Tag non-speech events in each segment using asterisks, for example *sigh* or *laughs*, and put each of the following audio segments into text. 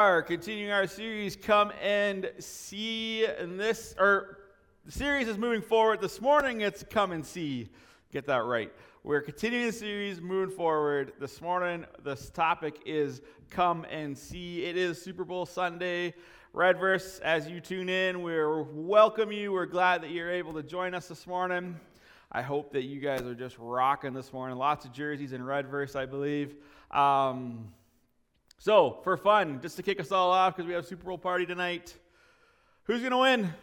are continuing our series come and see. And this or the series is moving forward. This morning it's come and see. Get that right. We're continuing the series moving forward. This morning this topic is come and see. It is super bowl sunday. Redvers as you tune in we welcome you. We're glad that you're able to join us this morning. I hope that you guys are just rocking this morning. Lots of jerseys in Redvers i believe. Um, so, for fun, just to kick us all off, because we have a Super Bowl party tonight, who's going to win?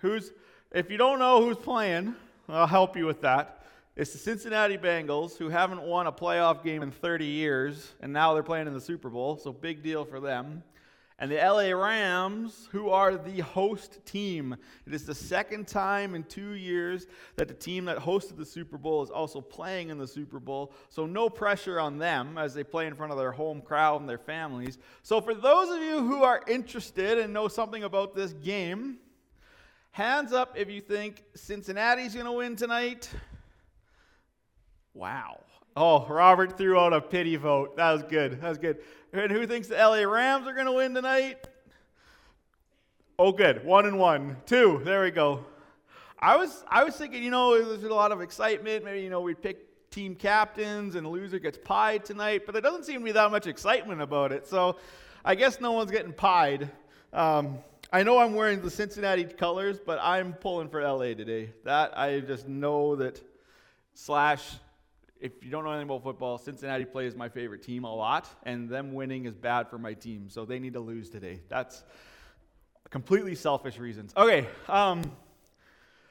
Who's, if you don't know who's playing, I'll help you with that. It's the Cincinnati Bengals, who haven't won a playoff game in 30 years, and now they're playing in the Super Bowl, so big deal for them and the LA Rams, who are the host team. It is the second time in two years that the team that hosted the Super Bowl is also playing in the Super Bowl. So, no pressure on them as they play in front of their home crowd and their families. So, for those of you who are interested and know something about this game, hands up if you think Cincinnati's going to win tonight. Wow. Oh, Robert threw out a pity vote. That was good. That was good. And who thinks the LA Rams are going to win tonight? Oh, good. One and one. Two. There we go. I was I was thinking, you know, there's a lot of excitement. Maybe you know we'd pick team captains and the loser gets pied tonight, but there doesn't seem to be that much excitement about it. So I guess no one's getting pied. Um, I know I'm wearing the Cincinnati colors, but I'm pulling for LA today. That I just know that slash if you don't know anything about football, Cincinnati plays my favorite team a lot, and them winning is bad for my team, so they need to lose today. That's completely selfish reasons. Okay, um,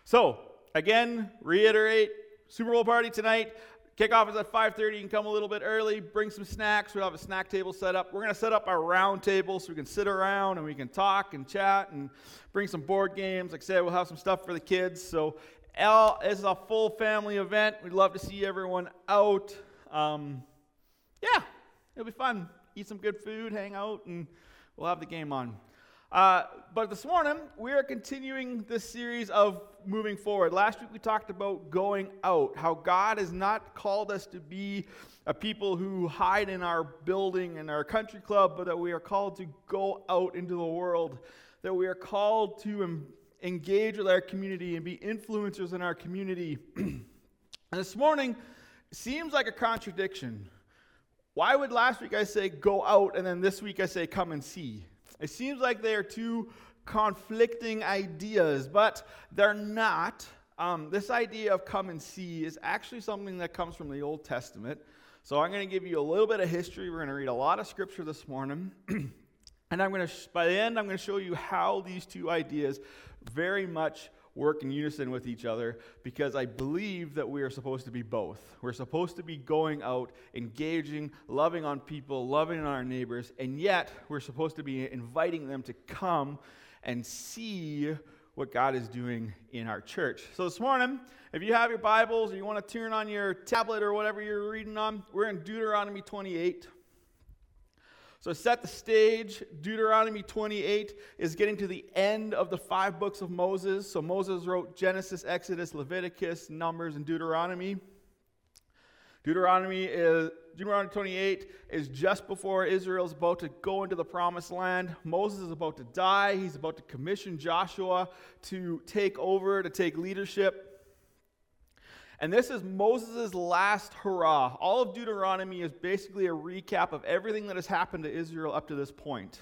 so again, reiterate, Super Bowl party tonight. Kickoff is at 5:30. You can come a little bit early. Bring some snacks. We'll have a snack table set up. We're to set up our round table so we can sit around and we can talk and chat and bring some board games. Like I said, we'll have some stuff for the kids. So L is a full family event. We'd love to see everyone out. Um, yeah, it'll be fun. Eat some good food, hang out, and we'll have the game on. Uh, but this morning, we are continuing this series of moving forward. Last week, we talked about going out, how God has not called us to be a people who hide in our building and our country club, but that we are called to go out into the world, that we are called to engage with our community and be influencers in our community. *clears throat* and this morning seems like a contradiction. Why would last week I say go out and then this week I say come and see? It seems like they are two conflicting ideas, but they're not. Um, this idea of come and see is actually something that comes from the Old Testament. So I'm going to give you a little bit of history. We're going to read a lot of scripture this morning. *clears throat* and I'm going to, by the end, I'm going to show you how these two ideas very much work in unison with each other because I believe that we are supposed to be both. We're supposed to be going out, engaging, loving on people, loving on our neighbors, and yet we're supposed to be inviting them to come and see what God is doing in our church. So this morning, if you have your Bibles or you want to turn on your tablet or whatever you're reading on, we're in Deuteronomy 28. So, set the stage. Deuteronomy 28 is getting to the end of the five books of Moses. So, Moses wrote Genesis, Exodus, Leviticus, Numbers, and Deuteronomy. Deuteronomy is Deuteronomy 28 is just before Israel is about to go into the promised land. Moses is about to die. He's about to commission Joshua to take over, to take leadership. And this is Moses' last hurrah. All of Deuteronomy is basically a recap of everything that has happened to Israel up to this point.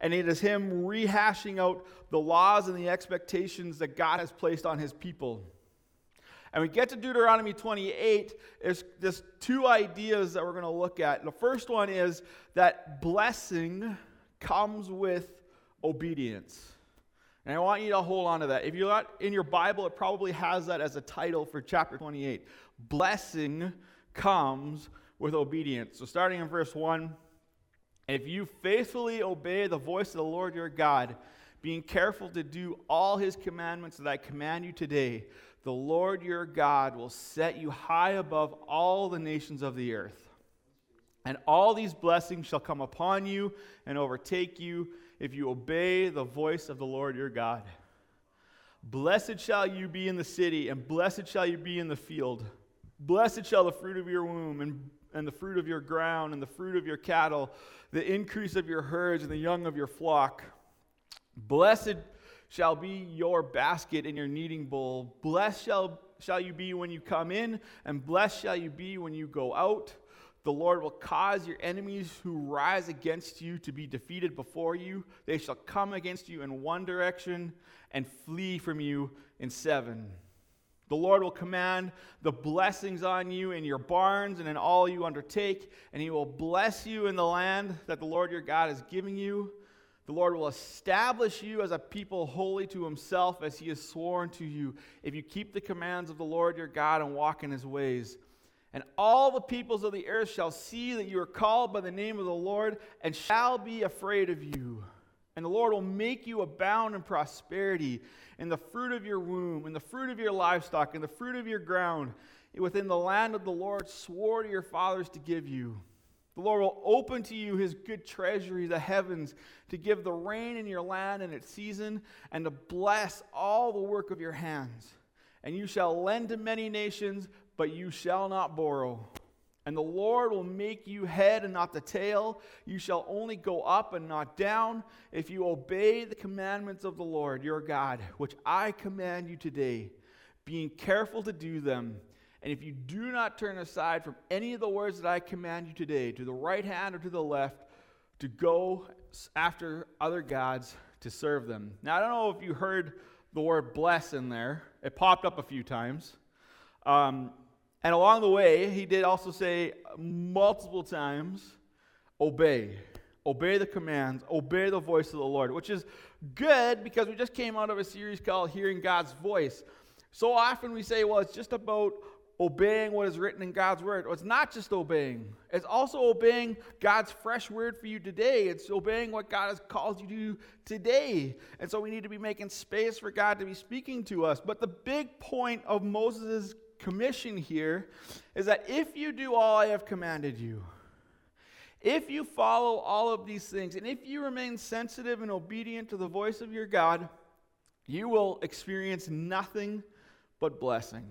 And it is him rehashing out the laws and the expectations that God has placed on his people. And we get to Deuteronomy 28, there's, there's two ideas that we're going to look at. The first one is that blessing comes with obedience. And I want you to hold on to that. If you're not in your Bible, it probably has that as a title for chapter 28. Blessing comes with obedience. So, starting in verse 1, if you faithfully obey the voice of the Lord your God, being careful to do all his commandments that I command you today, the Lord your God will set you high above all the nations of the earth. And all these blessings shall come upon you and overtake you if you obey the voice of the Lord your God. Blessed shall you be in the city, and blessed shall you be in the field. Blessed shall the fruit of your womb, and, and the fruit of your ground, and the fruit of your cattle, the increase of your herds, and the young of your flock. Blessed shall be your basket and your kneading bowl. Blessed shall, shall you be when you come in, and blessed shall you be when you go out. The Lord will cause your enemies who rise against you to be defeated before you. They shall come against you in one direction and flee from you in seven. The Lord will command the blessings on you in your barns and in all you undertake, and he will bless you in the land that the Lord your God is giving you. The Lord will establish you as a people holy to himself, as he has sworn to you, if you keep the commands of the Lord your God and walk in his ways. And all the peoples of the earth shall see that you are called by the name of the Lord and shall be afraid of you. And the Lord will make you abound in prosperity, in the fruit of your womb, in the fruit of your livestock, in the fruit of your ground, within the land of the Lord swore to your fathers to give you. The Lord will open to you his good treasury, the heavens, to give the rain in your land in its season, and to bless all the work of your hands. And you shall lend to many nations, but you shall not borrow. And the Lord will make you head and not the tail. You shall only go up and not down if you obey the commandments of the Lord your God, which I command you today, being careful to do them. And if you do not turn aside from any of the words that I command you today, to the right hand or to the left, to go after other gods to serve them. Now, I don't know if you heard the word bless in there, it popped up a few times. Um, and along the way, he did also say multiple times, obey. Obey the commands, obey the voice of the Lord, which is good because we just came out of a series called Hearing God's Voice. So often we say, well, it's just about obeying what is written in God's word. Well, it's not just obeying, it's also obeying God's fresh word for you today. It's obeying what God has called you to do today. And so we need to be making space for God to be speaking to us. But the big point of Moses' commission here is that if you do all I have commanded you, if you follow all of these things, and if you remain sensitive and obedient to the voice of your God, you will experience nothing but blessing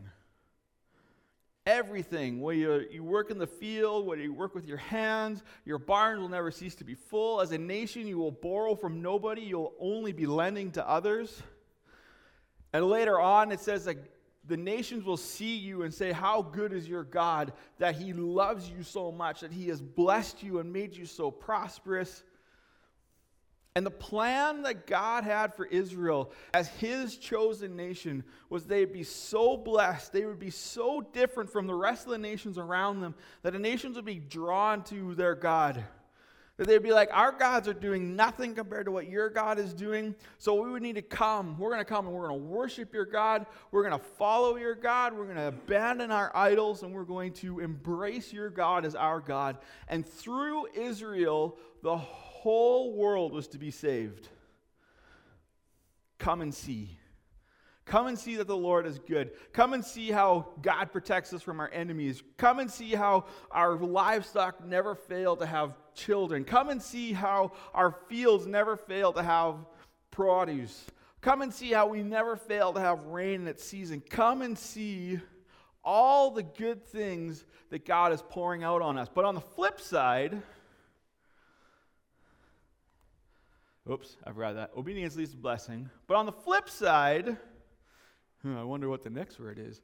everything. Whether you, work in the field, whether you work with your hands, your barns will never cease to be full. As a nation, you will borrow from nobody, you'll only be lending to others. And later on, it says that the nations will see you and say, How good is your God that he loves you so much, that he has blessed you and made you so prosperous. And the plan that God had for Israel as his chosen nation was they'd be so blessed, they would be so different from the rest of the nations around them, that the nations would be drawn to their God. That they'd be like, Our gods are doing nothing compared to what your God is doing. So we would need to come. We're going to come and we're going to worship your God. We're going to follow your God. We're going to abandon our idols and we're going to embrace your God as our God. And through Israel, the whole world was to be saved. Come and see. Come and see that the Lord is good. Come and see how God protects us from our enemies. Come and see how our livestock never fail to have children. Come and see how our fields never fail to have produce. Come and see how we never fail to have rain in its season. Come and see all the good things that God is pouring out on us. But on the flip side, Oops, I forgot that. Obedience leads to blessing. But on the flip side, Hmm, I wonder what the next word is.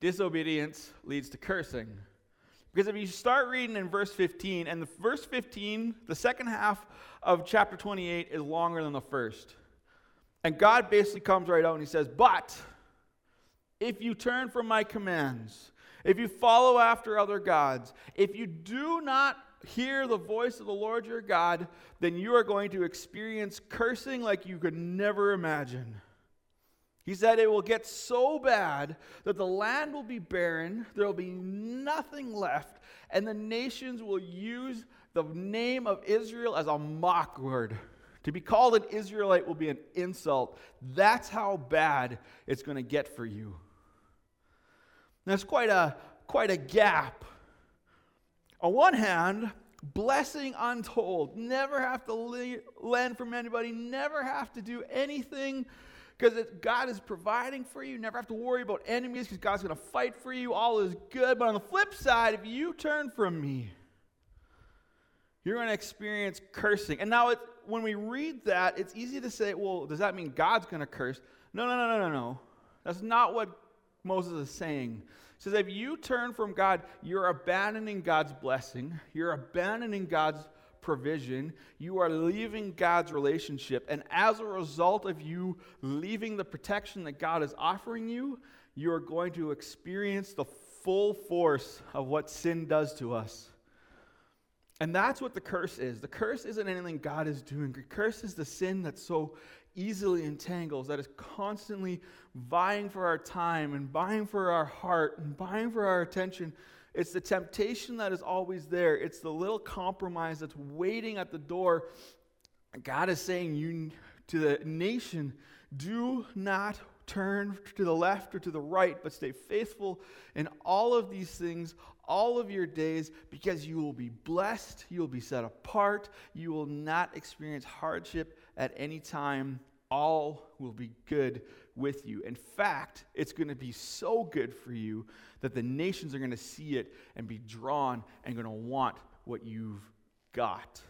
Disobedience leads to cursing. Because if you start reading in verse 15, and the verse 15, the second half of chapter 28 is longer than the first. And God basically comes right out and he says, But if you turn from my commands, if you follow after other gods, if you do not hear the voice of the Lord your God, then you are going to experience cursing like you could never imagine. He said it will get so bad that the land will be barren, there will be nothing left, and the nations will use the name of Israel as a mock word. To be called an Israelite will be an insult. That's how bad it's going to get for you. That's quite a, quite a gap on one hand, blessing untold, never have to lend from anybody, never have to do anything because God is providing for you. You never have to worry about enemies because God's going to fight for you. All is good. But on the flip side, if you turn from me, you're going to experience cursing. And now, when we read that, it's easy to say, well, does that mean God's going to curse? No, no, no, no, no, no. That's not what Moses is saying. He says, if you turn from God, you're abandoning God's blessing, you're abandoning God's provision, you are leaving God's relationship. And as a result of you leaving the protection that God is offering you, you are going to experience the full force of what sin does to us. And that's what the curse is. The curse isn't anything God is doing. The curse is the sin that so easily entangles, that is constantly vying for our time and vying for our heart and vying for our attention. It's the temptation that is always there. It's the little compromise that's waiting at the door. God is saying you to the nation, do not turn to the left or to the right, but stay faithful in all of these things all of your days because you will be blessed, you will be set apart, you will not experience hardship at any time. All will be good with you. In fact, it's going to be so good for you that the nations are going to see it and be drawn and going to want what you've got.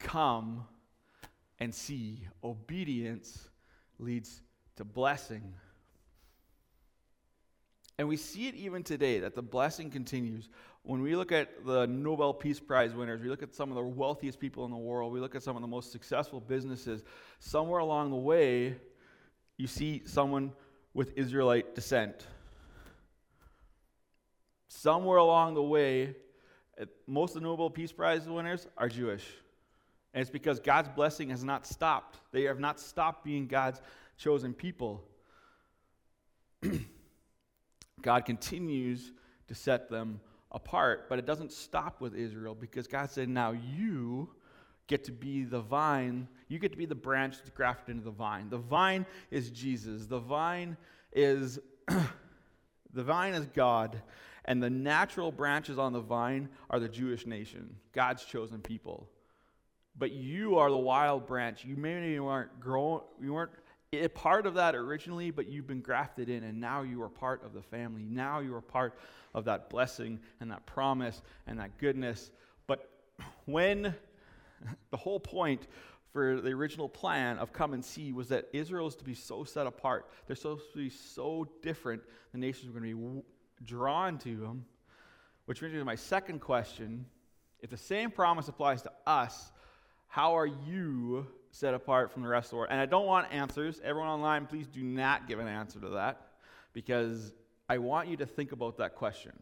Come and see. Obedience leads to blessing. And we see it even today that the blessing continues. When we look at the Nobel Peace Prize winners, we look at some of the wealthiest people in the world, we look at some of the most successful businesses, somewhere along the way, you see someone with Israelite descent. Somewhere along the way, most of the Nobel Peace Prize winners are Jewish. And it's because God's blessing has not stopped. They have not stopped being God's chosen people. *clears throat* God continues to set them apart, but it doesn't stop with Israel because God said, now you get to be the vine, you get to be the branch that's grafted into the vine. The vine is Jesus. The vine is *clears throat* the vine is God, and the natural branches on the vine are the Jewish nation, God's chosen people. But you are the wild branch. You maybe weren't growing, you weren't a part of that originally, but you've been grafted in, and now you are part of the family. Now you are part of that blessing and that promise and that goodness. But when *laughs* the whole point for the original plan of come and see was that Israel is to be so set apart, they're supposed to be so different, the nations are going to be w- drawn to them. Which brings me to my second question. If the same promise applies to us, how are you set apart from the rest of the world? And I don't want answers. Everyone online, please do not give an answer to that because I want you to think about that question.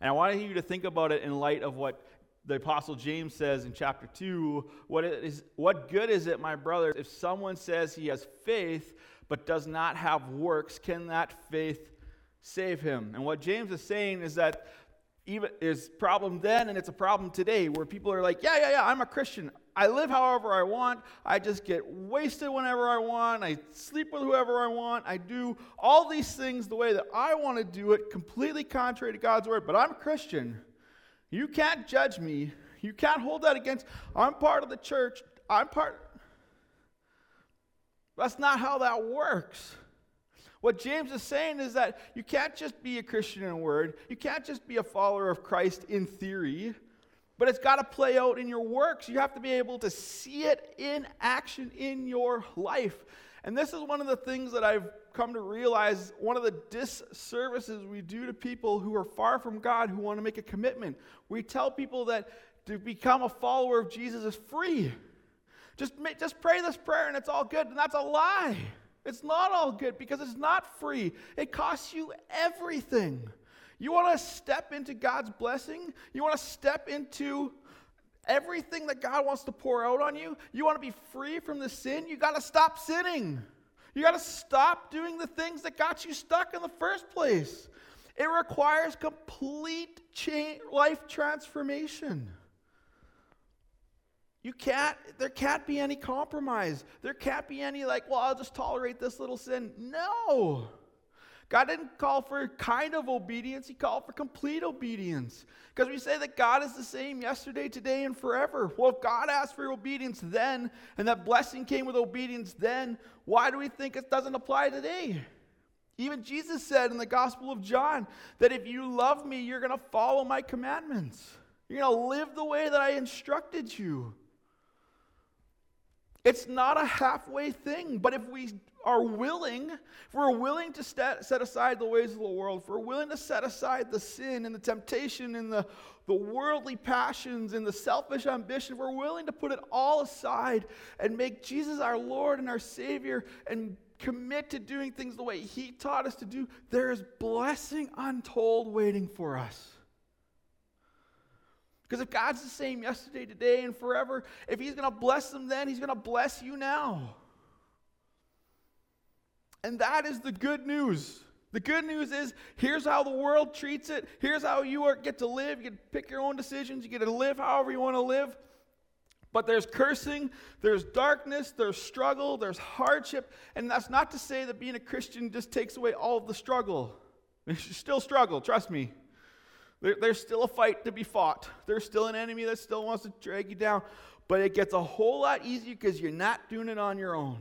And I want you to think about it in light of what the apostle James says in chapter 2, what is what good is it, my brothers, if someone says he has faith but does not have works, can that faith save him? And what James is saying is that even is problem then and it's a problem today where people are like, yeah, yeah, yeah, I'm a Christian. I live however I want. I just get wasted whenever I want. I sleep with whoever I want. I do all these things the way that I want to do it, completely contrary to God's word. But I'm a Christian. You can't judge me. You can't hold that against. I'm part of the church. I'm part. That's not how that works. What James is saying is that you can't just be a Christian in word, you can't just be a follower of Christ in theory, but it's got to play out in your works. You have to be able to see it in action in your life. And this is one of the things that I've come to realize one of the disservices we do to people who are far from God who want to make a commitment. We tell people that to become a follower of Jesus is free. Just, just pray this prayer and it's all good. And that's a lie. It's not all good because it's not free, it costs you everything. You want to step into God's blessing? You want to step into everything that God wants to pour out on you? You want to be free from the sin? You got to stop sinning. You got to stop doing the things that got you stuck in the first place. It requires complete change, life transformation. You can't, there can't be any compromise. There can't be any, like, well, I'll just tolerate this little sin. No. God didn't call for kind of obedience, He called for complete obedience. Because we say that God is the same yesterday, today, and forever. Well, if God asked for obedience then, and that blessing came with obedience then, why do we think it doesn't apply today? Even Jesus said in the Gospel of John that if you love me, you're going to follow my commandments. You're going to live the way that I instructed you. It's not a halfway thing, but if we are willing, if we're willing to set, set aside the ways of the world, if we're willing to set aside the sin and the temptation and the, the worldly passions and the selfish ambition, if we're willing to put it all aside and make Jesus our Lord and our Savior and commit to doing things the way He taught us to do, there is blessing untold waiting for us. Because if God's the same yesterday, today, and forever, if He's going to bless them then, He's going to bless you now. And that is the good news. The good news is here's how the world treats it. Here's how you are, get to live. You get to pick your own decisions. You get to live however you want to live. But there's cursing, there's darkness, there's struggle, there's hardship. And that's not to say that being a Christian just takes away all of the struggle. *laughs* You still struggle, trust me. There, there's still a fight to be fought. There's still an enemy that still wants to drag you down. But it gets a whole lot easier because you're not doing it on your own.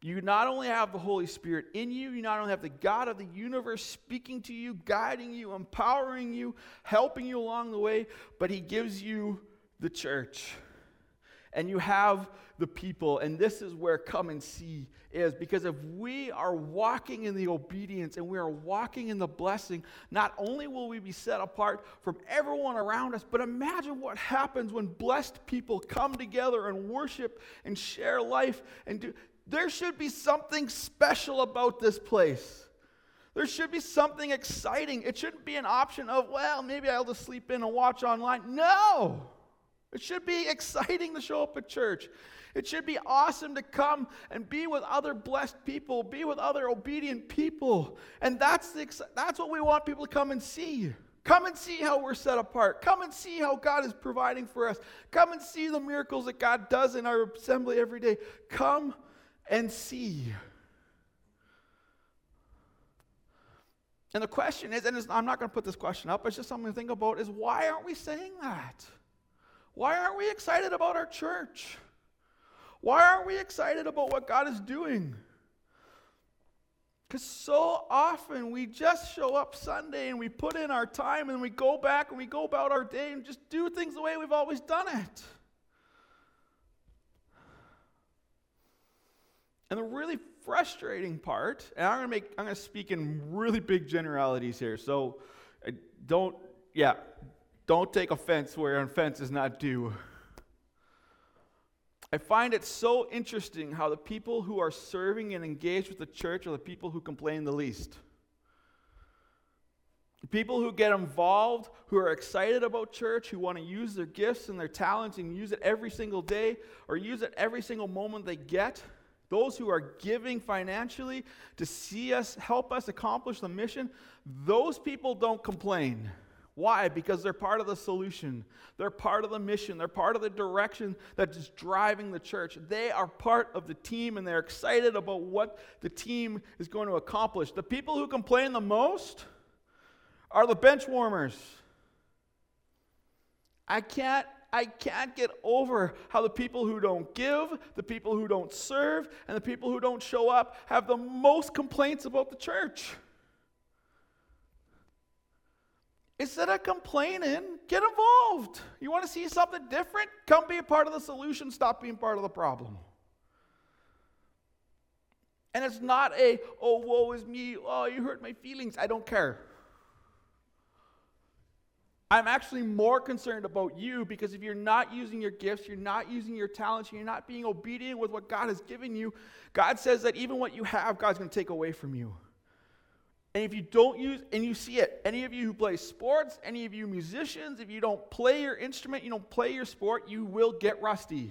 You not only have the Holy Spirit in you, you not only have the God of the universe speaking to you, guiding you, empowering you, helping you along the way, but He gives you the church. And you have the people. And this is where come and see is. Because if we are walking in the obedience and we are walking in the blessing, not only will we be set apart from everyone around us, but imagine what happens when blessed people come together and worship and share life and do. There should be something special about this place. There should be something exciting. It shouldn't be an option of, well, maybe I'll just sleep in and watch online. No! It should be exciting to show up at church. It should be awesome to come and be with other blessed people, be with other obedient people. And that's, the, that's what we want people to come and see. Come and see how we're set apart. Come and see how God is providing for us. Come and see the miracles that God does in our assembly every day. Come and see. And the question is, and I'm not going to put this question up, it's just something to think about, is why aren't we saying that? Why aren't we excited about our church? Why aren't we excited about what God is doing? Because so often we just show up Sunday and we put in our time and we go back and we go about our day and just do things the way we've always done it. And the really frustrating part, and I'm gonna make I'm gonna speak in really big generalities here. So uh, don't yeah, don't take offense where offense is not due. I find it so interesting how the people who are serving and engaged with the church are the people who complain the least. People who get involved, who are excited about church, who want to use their gifts and their talents and use it every single day or use it every single moment they get, those who are giving financially to see us, help us accomplish the mission, those people don't complain. Why? Because they're part of the solution. They're part of the mission. They're part of the direction that is driving the church. They are part of the team and they're excited about what the team is going to accomplish. The people who complain the most are the bench warmers. I can't I can't get over how the people who don't give, the people who don't serve, and the people who don't show up have the most complaints about the church. Instead of complaining, get involved. You want to see something different? Come be a part of the solution, stop being part of the problem. And it's not a, oh, woe is me, oh, you hurt my feelings. I don't care. I'm actually more concerned about you because if you're not using your gifts, you're not using your talents, you're not being obedient with what God has given you, God says that even what you have, God's going to take away from you. And if you don't use, and you see it, any of you who play sports, any of you musicians, if you don't play your instrument, you don't play your sport, you will get rusty.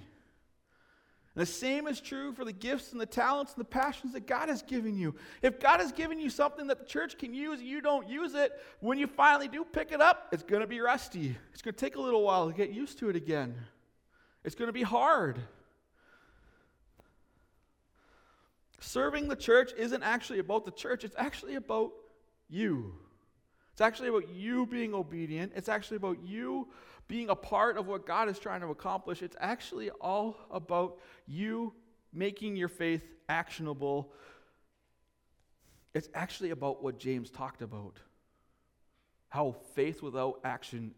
And the same is true for the gifts and the talents and the passions that God has given you. If God has given you something that the church can use and you don't use it, when you finally do pick it up, it's going to be rusty. It's going to take a little while to get used to it again. It's going to be hard. Serving the church isn't actually about the church, it's actually about you. It's actually about you being obedient. It's actually about you being a part of what God is trying to accomplish. It's actually all about you making your faith actionable. It's actually about what James talked about. How faith without action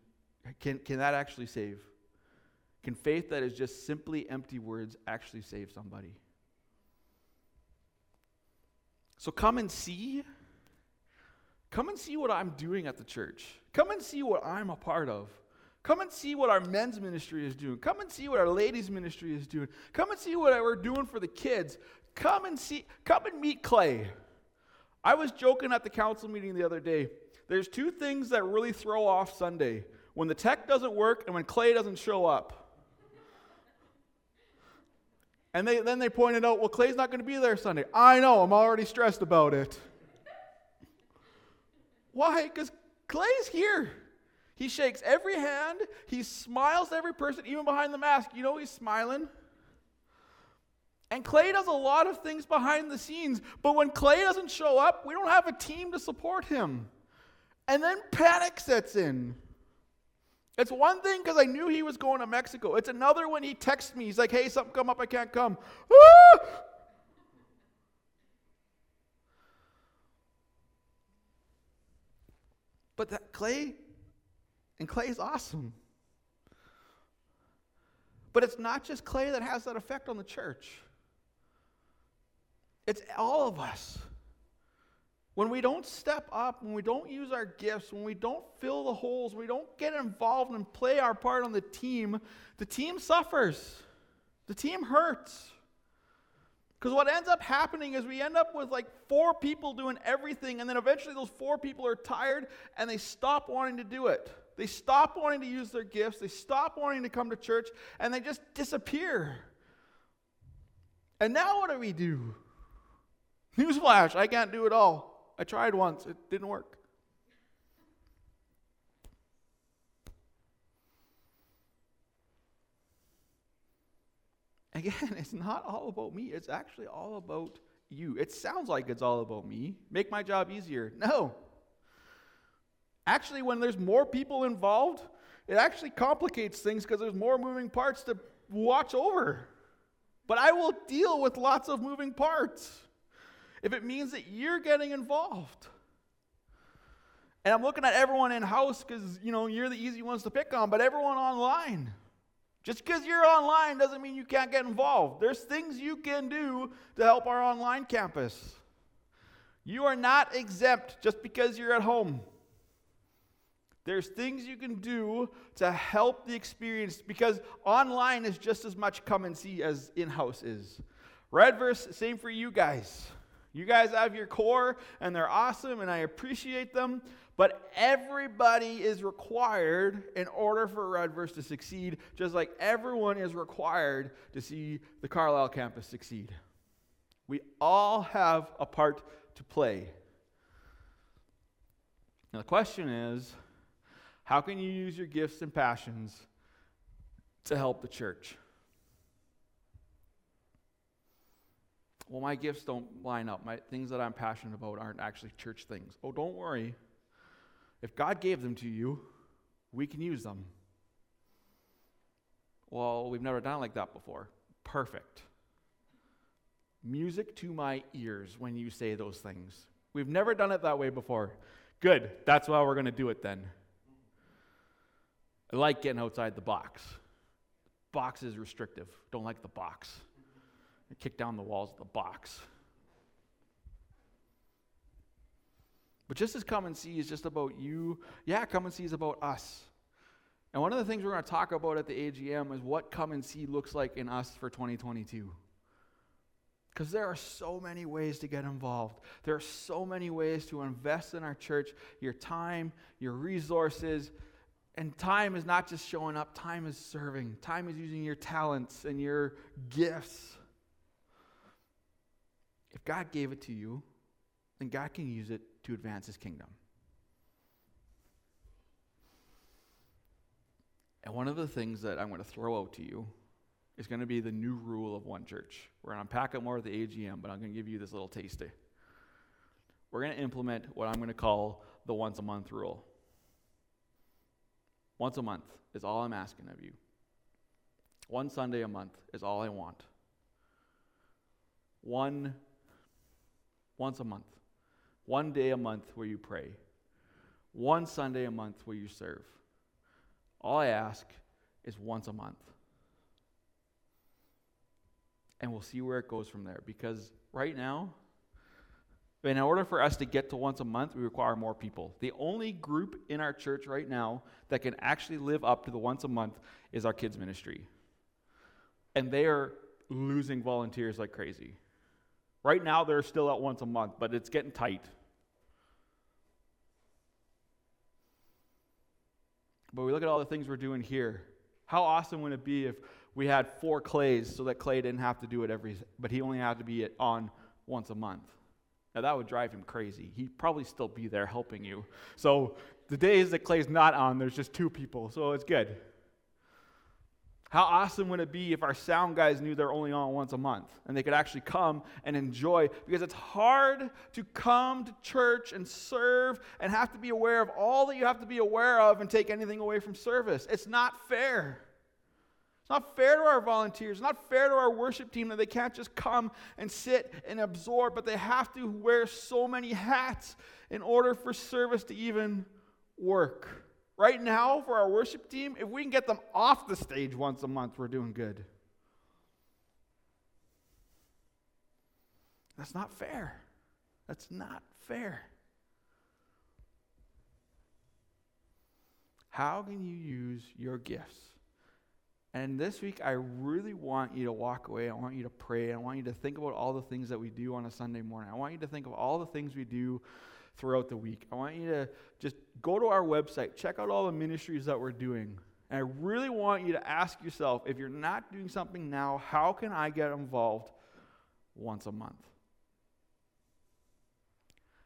can, can that actually save? Can faith that is just simply empty words actually save somebody? So come and see. Come and see what I'm doing at the church. Come and see what I'm a part of. Come and see what our men's ministry is doing. Come and see what our ladies' ministry is doing. Come and see what we're doing for the kids. Come and see, come and meet Clay. I was joking at the council meeting the other day. There's two things that really throw off Sunday when the tech doesn't work and when Clay doesn't show up. And they, then they pointed out, well, Clay's not going to be there Sunday. I know, I'm already stressed about it. Why? Because Clay's here. He shakes every hand, he smiles to every person, even behind the mask. You know he's smiling. And Clay does a lot of things behind the scenes, but when Clay doesn't show up, we don't have a team to support him. And then panic sets in. It's one thing because I knew he was going to Mexico. It's another when he texts me. He's like, hey, something come up, I can't come. Ah! But that Clay, and Clay is awesome. But it's not just Clay that has that effect on the church. It's all of us. When we don't step up, when we don't use our gifts, when we don't fill the holes, we don't get involved and play our part on the team, the team suffers. The team hurts. Because what ends up happening is we end up with like four people doing everything, and then eventually those four people are tired and they stop wanting to do it. They stop wanting to use their gifts, they stop wanting to come to church, and they just disappear. And now what do we do? Newsflash, I can't do it all. I tried once, it didn't work. Again, *laughs* it's not all about me. It's actually all about you. It sounds like it's all about me. Make my job easier. No. Actually, when there's more people involved, it actually complicates things because there's more moving parts to watch over. But I will deal with lots of moving parts if it means that you're getting involved. And I'm looking at everyone in house because, you know, you're the easy ones to pick on, but everyone online. Just because you're online doesn't mean you can't get involved. There's things you can do to help our online campus. You are not exempt just because you're at home. There's things you can do to help the experience because online is just as much come and see as in house is. Redvers, same for you guys. You guys have your core, and they're awesome, and I appreciate them. But everybody is required in order for Redvers to succeed, just like everyone is required to see the Carlyle campus succeed. We all have a part to play. Now, the question is how can you use your gifts and passions to help the church? well, my gifts don't line up. My things that I'm passionate about aren't actually church things. Oh, don't worry. If God gave them to you, we can use them. Well, we've never done like that before. Perfect. Music to my ears when you say those things. We've never done it that way before. Good. That's why we're going to do it then. I like getting outside the box. Box is restrictive. Don't like the box and kick down the walls of the box. But just as come and see is just about you, yeah, come and see is about us. And one of the things we're going to talk about at the AGM is what come and see looks like in us for 2022. Because there are so many ways to get involved. There are so many ways to invest in our church your time, your resources. And time is not just showing up, time is serving. Time is using your talents and your gifts. If God gave it to you, then God can use it to advance his kingdom. And one of the things that I'm going to throw out to you is going to be the new rule of one church. We're going to unpack it more at the AGM, but I'm going to give you this little taster. We're going to implement what I'm going to call the once a month rule. Once a month is all I'm asking of you. One Sunday a month is all I want. One once a month. One day a month where you pray. One Sunday a month where you serve. All I ask is once a month. And we'll see where it goes from there. Because right now, in order for us to get to once a month, we require more people. The only group in our church right now that can actually live up to the once a month is our kids' ministry. And they are losing volunteers like crazy. Right now, they're still at once a month, but it's getting tight. But we look at all the things we're doing here. How awesome would it be if we had four clays so that Clay didn't have to do it every, but he only had to be on once a month? Now that would drive him crazy. He'd probably still be there helping you. So the days that Clay's not on, there's just two people, so it's good. How awesome would it be if our sound guys knew they're only on once a month and they could actually come and enjoy? Because it's hard to come to church and serve and have to be aware of all that you have to be aware of and take anything away from service. It's not fair. Not fair to our volunteers. Not fair to our worship team that they can't just come and sit and absorb, but they have to wear so many hats in order for service to even work. Right now, for our worship team, if we can get them off the stage once a month, we're doing good. That's not fair. That's not fair. How can you use your gifts? And this week, I really want you to walk away. I want you to pray. I want you to think about all the things that we do on a Sunday morning. I want you to think of all the things we do throughout the week. I want you to just go to our website, check out all the ministries that we're doing. And I really want you to ask yourself if you're not doing something now, how can I get involved once a month?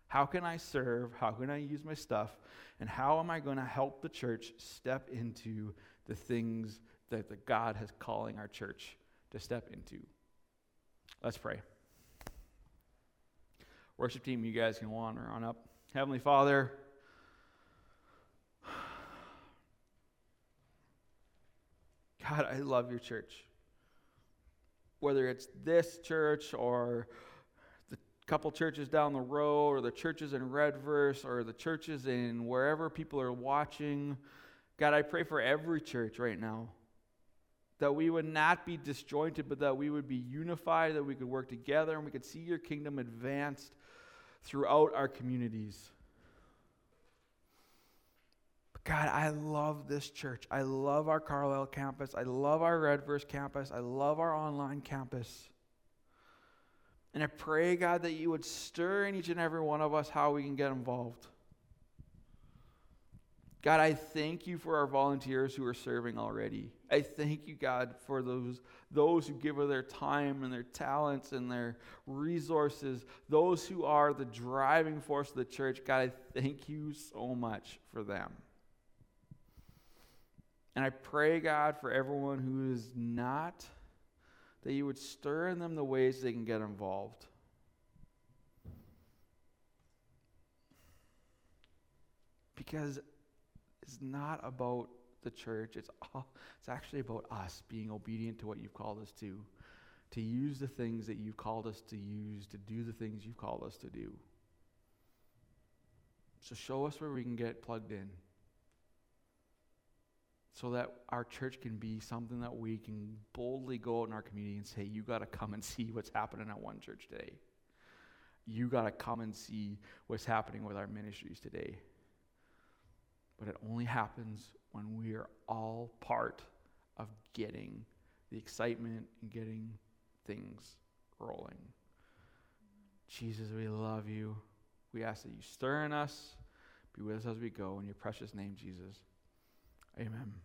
How can I serve? How can I use my stuff? And how am I going to help the church step into the things that the God has calling our church to step into? Let's pray. Worship team, you guys can wander on up. Heavenly Father, God, I love your church. Whether it's this church or the couple churches down the road or the churches in Redvers or the churches in wherever people are watching, God, I pray for every church right now that we would not be disjointed, but that we would be unified, that we could work together and we could see your kingdom advanced throughout our communities. But God, I love this church. I love our Carlyle campus. I love our Redvers campus. I love our online campus. And I pray, God, that you would stir in each and every one of us how we can get involved. God, I thank you for our volunteers who are serving already. I thank you, God, for those, those who give of their time and their talents and their resources, those who are the driving force of the church. God, I thank you so much for them. And I pray, God, for everyone who is not, that you would stir in them the ways they can get involved. Because it's not about the church. It's, all, it's actually about us being obedient to what you've called us to, to use the things that you've called us to use, to do the things you've called us to do. So show us where we can get plugged in so that our church can be something that we can boldly go out in our community and say, You got to come and see what's happening at one church today. You got to come and see what's happening with our ministries today. But it only happens when we are all part of getting the excitement and getting things rolling. Jesus, we love you. We ask that you stir in us, be with us as we go. In your precious name, Jesus. Amen.